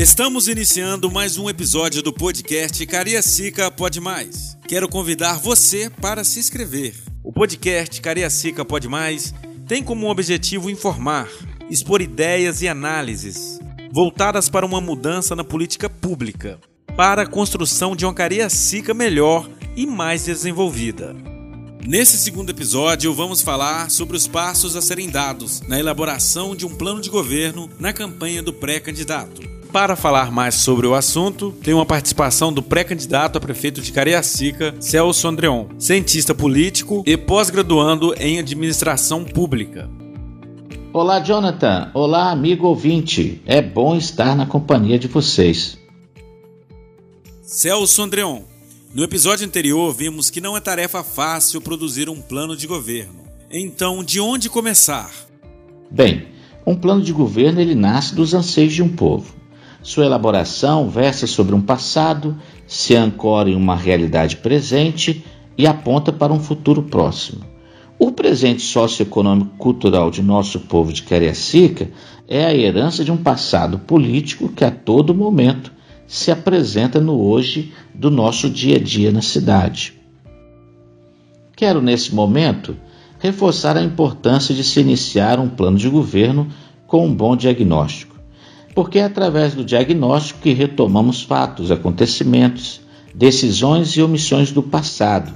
Estamos iniciando mais um episódio do podcast Cariacica Pode Mais. Quero convidar você para se inscrever. O podcast Cariacica Pode Mais tem como objetivo informar, expor ideias e análises voltadas para uma mudança na política pública, para a construção de uma Cariacica melhor e mais desenvolvida. Nesse segundo episódio, vamos falar sobre os passos a serem dados na elaboração de um plano de governo na campanha do pré-candidato. Para falar mais sobre o assunto, tem uma participação do pré-candidato a prefeito de Cariacica, Celso Andreon, cientista político e pós-graduando em administração pública. Olá, Jonathan. Olá, amigo ouvinte. É bom estar na companhia de vocês. Celso Andreon. No episódio anterior, vimos que não é tarefa fácil produzir um plano de governo. Então, de onde começar? Bem, um plano de governo ele nasce dos anseios de um povo. Sua elaboração versa sobre um passado, se ancora em uma realidade presente e aponta para um futuro próximo. O presente socioeconômico cultural de nosso povo de Cariacica é a herança de um passado político que a todo momento se apresenta no hoje do nosso dia a dia na cidade. Quero, nesse momento, reforçar a importância de se iniciar um plano de governo com um bom diagnóstico porque é através do diagnóstico que retomamos fatos, acontecimentos, decisões e omissões do passado,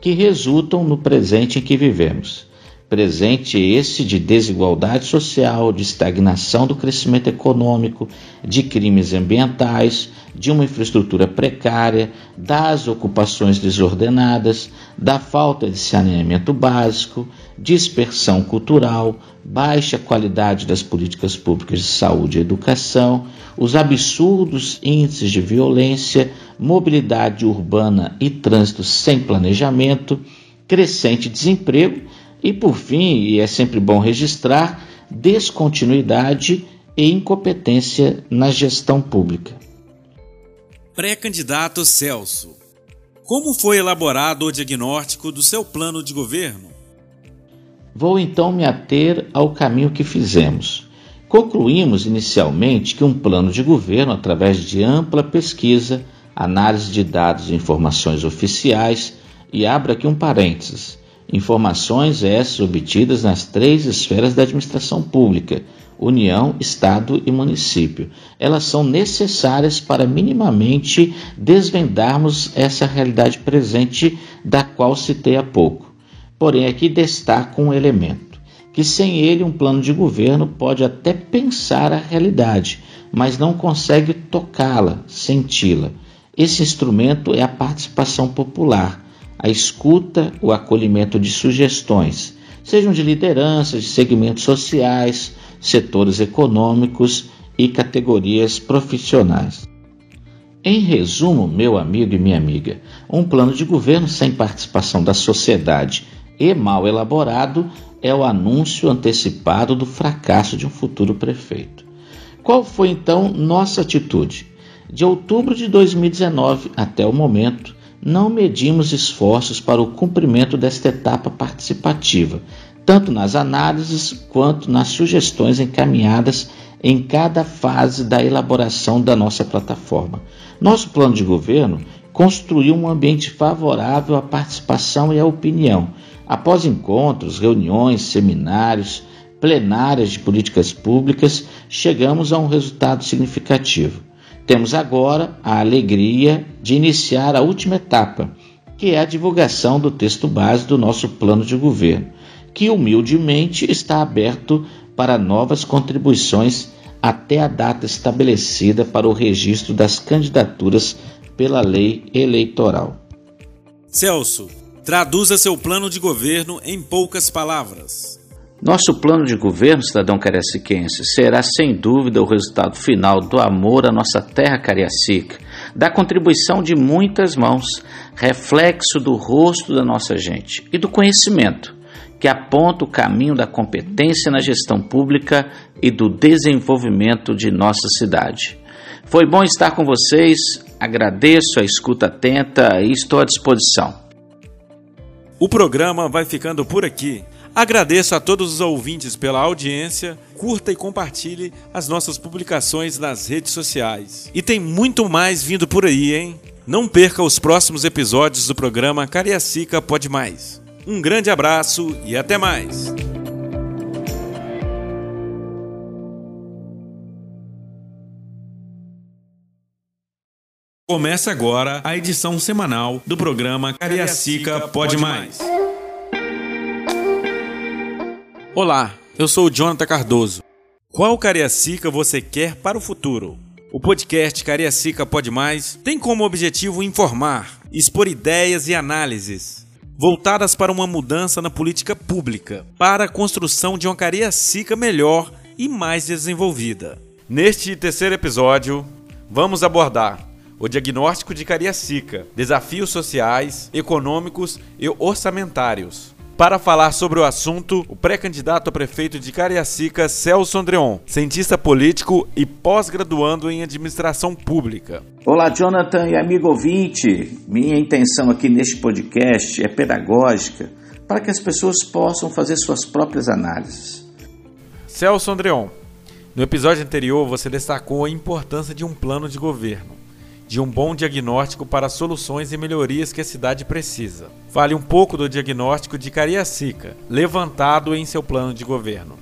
que resultam no presente em que vivemos. Presente esse de desigualdade social, de estagnação do crescimento econômico, de crimes ambientais, de uma infraestrutura precária, das ocupações desordenadas, da falta de saneamento básico, dispersão cultural, baixa qualidade das políticas públicas de saúde e educação, os absurdos índices de violência, mobilidade urbana e trânsito sem planejamento, crescente desemprego e, por fim, e é sempre bom registrar, descontinuidade e incompetência na gestão pública. Pré-candidato Celso. Como foi elaborado o diagnóstico do seu plano de governo? Vou então me ater ao caminho que fizemos. Concluímos inicialmente que um plano de governo, através de ampla pesquisa, análise de dados e informações oficiais, e abra aqui um parênteses, informações essas obtidas nas três esferas da administração pública, União, Estado e município. Elas são necessárias para minimamente desvendarmos essa realidade presente da qual citei há pouco. Porém, aqui destaco um elemento: que sem ele um plano de governo pode até pensar a realidade, mas não consegue tocá-la, senti-la. Esse instrumento é a participação popular, a escuta, o acolhimento de sugestões, sejam de lideranças, de segmentos sociais, setores econômicos e categorias profissionais. Em resumo, meu amigo e minha amiga, um plano de governo sem participação da sociedade e mal elaborado é o anúncio antecipado do fracasso de um futuro prefeito. Qual foi então nossa atitude? De outubro de 2019 até o momento, não medimos esforços para o cumprimento desta etapa participativa, tanto nas análises quanto nas sugestões encaminhadas em cada fase da elaboração da nossa plataforma. Nosso plano de governo construiu um ambiente favorável à participação e à opinião. Após encontros, reuniões, seminários, plenárias de políticas públicas, chegamos a um resultado significativo. Temos agora a alegria de iniciar a última etapa, que é a divulgação do texto base do nosso plano de governo que humildemente está aberto para novas contribuições até a data estabelecida para o registro das candidaturas pela lei eleitoral. Celso, traduza seu plano de governo em poucas palavras. Nosso plano de governo, cidadão cariaciquense, será sem dúvida o resultado final do amor à nossa terra cariacica, da contribuição de muitas mãos, reflexo do rosto da nossa gente e do conhecimento que aponta o caminho da competência na gestão pública e do desenvolvimento de nossa cidade. Foi bom estar com vocês, agradeço a escuta atenta e estou à disposição. O programa vai ficando por aqui. Agradeço a todos os ouvintes pela audiência, curta e compartilhe as nossas publicações nas redes sociais. E tem muito mais vindo por aí, hein? Não perca os próximos episódios do programa Cariacica Pode Mais. Um grande abraço e até mais! Começa agora a edição semanal do programa Cariacica Pode Mais. Olá, eu sou o Jonathan Cardoso. Qual Cariacica você quer para o futuro? O podcast Cariacica Pode Mais tem como objetivo informar, expor ideias e análises voltadas para uma mudança na política pública, para a construção de uma Cariacica melhor e mais desenvolvida. Neste terceiro episódio, vamos abordar o diagnóstico de Cariacica, desafios sociais, econômicos e orçamentários. Para falar sobre o assunto, o pré-candidato a prefeito de Cariacica, Celso Andreon, cientista político e pós-graduando em administração pública. Olá, Jonathan e amigo ouvinte. Minha intenção aqui neste podcast é pedagógica para que as pessoas possam fazer suas próprias análises. Celso Andreon, no episódio anterior você destacou a importância de um plano de governo de um bom diagnóstico para soluções e melhorias que a cidade precisa. Fale um pouco do diagnóstico de Cariacica, levantado em seu plano de governo.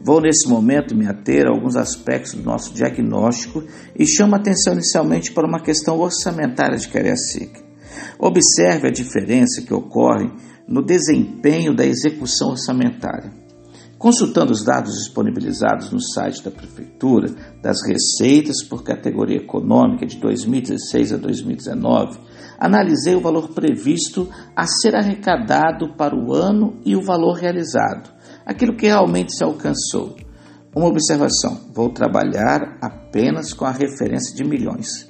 Vou nesse momento me ater a alguns aspectos do nosso diagnóstico e chamo a atenção inicialmente para uma questão orçamentária de Cariacica. Observe a diferença que ocorre no desempenho da execução orçamentária. Consultando os dados disponibilizados no site da Prefeitura das receitas por categoria econômica de 2016 a 2019, analisei o valor previsto a ser arrecadado para o ano e o valor realizado, aquilo que realmente se alcançou. Uma observação: vou trabalhar apenas com a referência de milhões.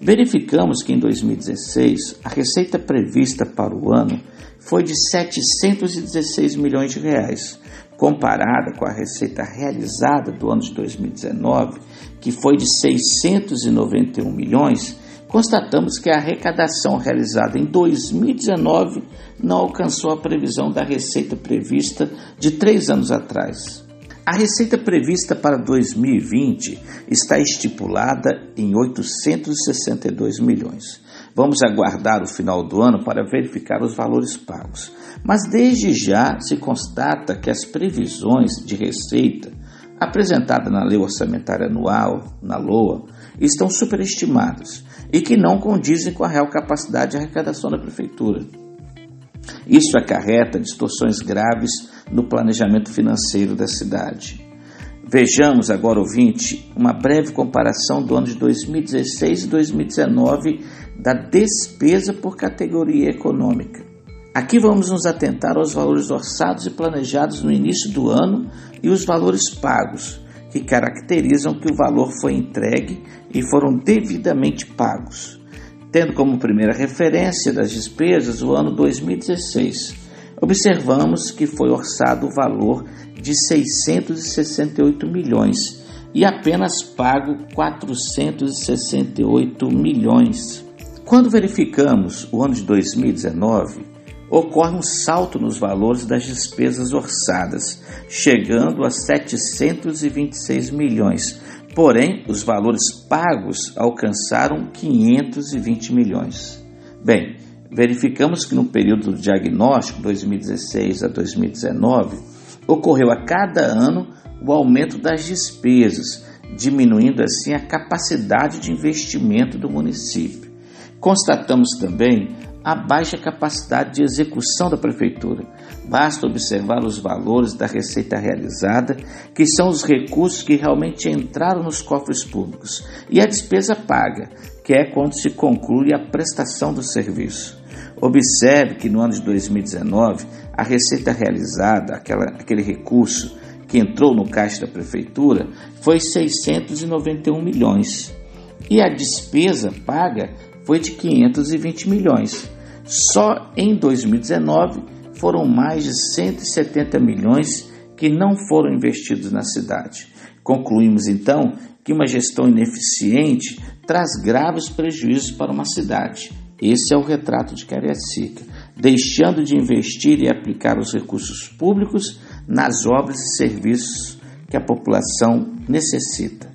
Verificamos que em 2016 a receita prevista para o ano foi de 716 milhões de reais comparada com a receita realizada do ano de 2019, que foi de 691 milhões, constatamos que a arrecadação realizada em 2019 não alcançou a previsão da receita prevista de três anos atrás. A receita prevista para 2020 está estipulada em 862 milhões. Vamos aguardar o final do ano para verificar os valores pagos. Mas desde já se constata que as previsões de receita apresentadas na Lei Orçamentária Anual, na LOA, estão superestimadas e que não condizem com a real capacidade de arrecadação da Prefeitura. Isso acarreta distorções graves no planejamento financeiro da cidade. Vejamos agora, ouvinte, uma breve comparação do ano de 2016 e 2019 da despesa por categoria econômica. Aqui vamos nos atentar aos valores orçados e planejados no início do ano e os valores pagos, que caracterizam que o valor foi entregue e foram devidamente pagos, tendo como primeira referência das despesas o ano 2016. Observamos que foi orçado o valor de 668 milhões e apenas pago 468 milhões. Quando verificamos o ano de 2019, ocorre um salto nos valores das despesas orçadas, chegando a 726 milhões. Porém, os valores pagos alcançaram 520 milhões. Bem, verificamos que no período do diagnóstico 2016 a 2019 ocorreu a cada ano o aumento das despesas, diminuindo assim a capacidade de investimento do município. Constatamos também a baixa capacidade de execução da Prefeitura. Basta observar os valores da receita realizada, que são os recursos que realmente entraram nos cofres públicos, e a despesa paga, que é quando se conclui a prestação do serviço. Observe que no ano de 2019, a receita realizada, aquela, aquele recurso que entrou no caixa da Prefeitura, foi 691 milhões. E a despesa paga foi de 520 milhões. Só em 2019 foram mais de 170 milhões que não foram investidos na cidade. Concluímos então que uma gestão ineficiente traz graves prejuízos para uma cidade. Esse é o retrato de Cariacica. deixando de investir e aplicar os recursos públicos nas obras e serviços que a população necessita.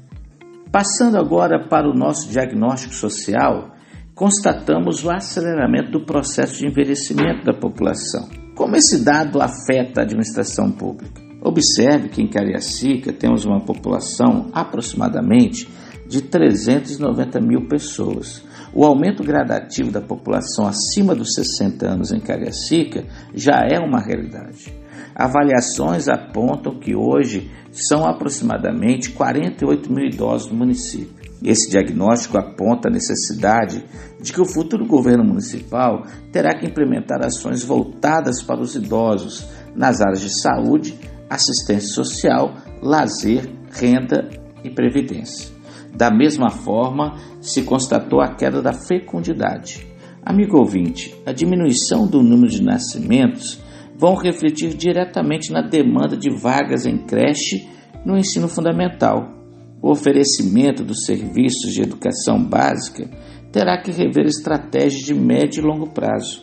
Passando agora para o nosso diagnóstico social, constatamos o aceleramento do processo de envelhecimento da população. Como esse dado afeta a administração pública? Observe que em Cariacica temos uma população aproximadamente de 390 mil pessoas. O aumento gradativo da população acima dos 60 anos em Cariacica já é uma realidade. Avaliações apontam que hoje são aproximadamente 48 mil idosos no município. Esse diagnóstico aponta a necessidade de que o futuro governo municipal terá que implementar ações voltadas para os idosos nas áreas de saúde, assistência social, lazer, renda e previdência. Da mesma forma, se constatou a queda da fecundidade. Amigo ouvinte, a diminuição do número de nascimentos vão refletir diretamente na demanda de vagas em creche no ensino fundamental. O oferecimento dos serviços de educação básica terá que rever estratégias de médio e longo prazo.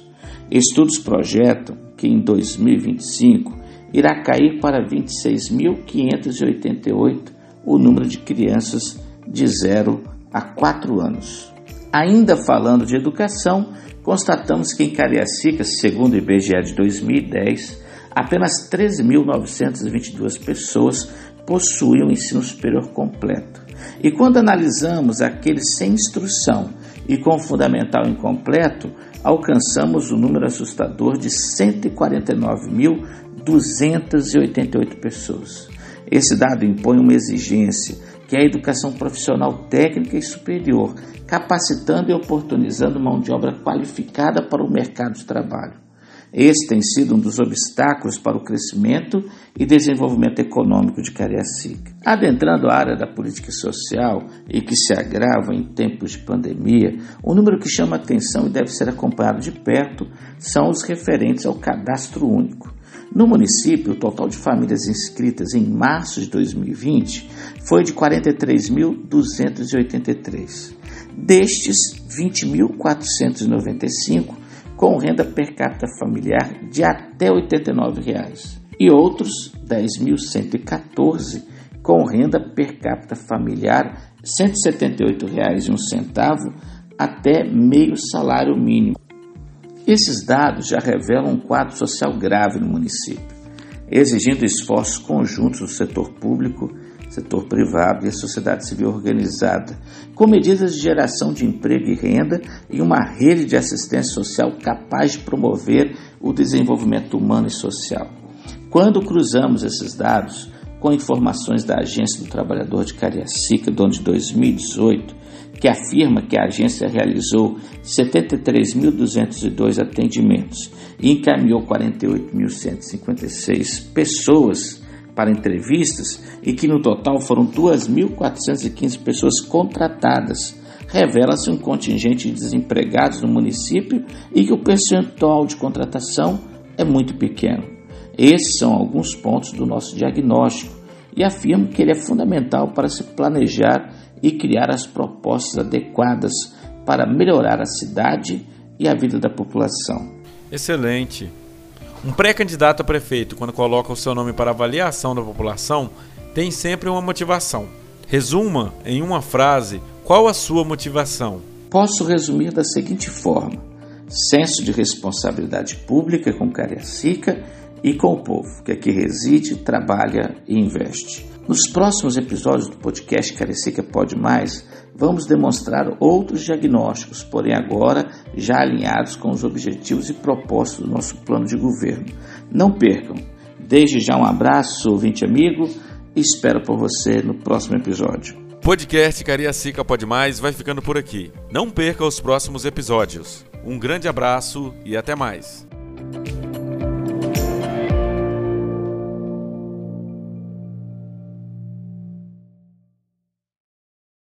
Estudos projetam que em 2025 irá cair para 26.588 o número de crianças de 0 a 4 anos. Ainda falando de educação, constatamos que em Cariacica, segundo o IBGE de 2010, apenas 13.922 pessoas possuem o ensino superior completo. E quando analisamos aqueles sem instrução e com fundamental incompleto, alcançamos o um número assustador de 149.288 pessoas. Esse dado impõe uma exigência que é a educação profissional técnica e superior, capacitando e oportunizando mão de obra qualificada para o mercado de trabalho. Esse tem sido um dos obstáculos para o crescimento e desenvolvimento econômico de Cariacica. Adentrando a área da política social e que se agrava em tempos de pandemia, o número que chama atenção e deve ser acompanhado de perto são os referentes ao cadastro único. No município, o total de famílias inscritas em março de 2020 foi de 43.283. Destes, 20.495 com renda per capita familiar de até 89 reais, e outros 10.114 com renda per capita familiar R$ 178,01 até meio salário mínimo. Esses dados já revelam um quadro social grave no município, exigindo esforços conjuntos do setor público setor privado e a sociedade civil organizada, com medidas de geração de emprego e renda e uma rede de assistência social capaz de promover o desenvolvimento humano e social. Quando cruzamos esses dados com informações da Agência do Trabalhador de Cariacica do ano de 2018, que afirma que a agência realizou 73.202 atendimentos e encaminhou 48.156 pessoas para entrevistas e que no total foram 2.415 pessoas contratadas. Revela-se um contingente de desempregados no município e que o percentual de contratação é muito pequeno. Esses são alguns pontos do nosso diagnóstico e afirmo que ele é fundamental para se planejar e criar as propostas adequadas para melhorar a cidade e a vida da população. Excelente. Um pré-candidato a prefeito, quando coloca o seu nome para avaliação da população, tem sempre uma motivação. Resuma em uma frase qual a sua motivação. Posso resumir da seguinte forma: senso de responsabilidade pública com Cariacica e com o povo que aqui reside, trabalha e investe. Nos próximos episódios do podcast Cariacica Pode Mais, vamos demonstrar outros diagnósticos, porém agora já alinhados com os objetivos e propósitos do nosso plano de governo. Não percam! Desde já um abraço, ouvinte amigo, e espero por você no próximo episódio. Podcast Cariacica Pode Mais vai ficando por aqui. Não perca os próximos episódios. Um grande abraço e até mais.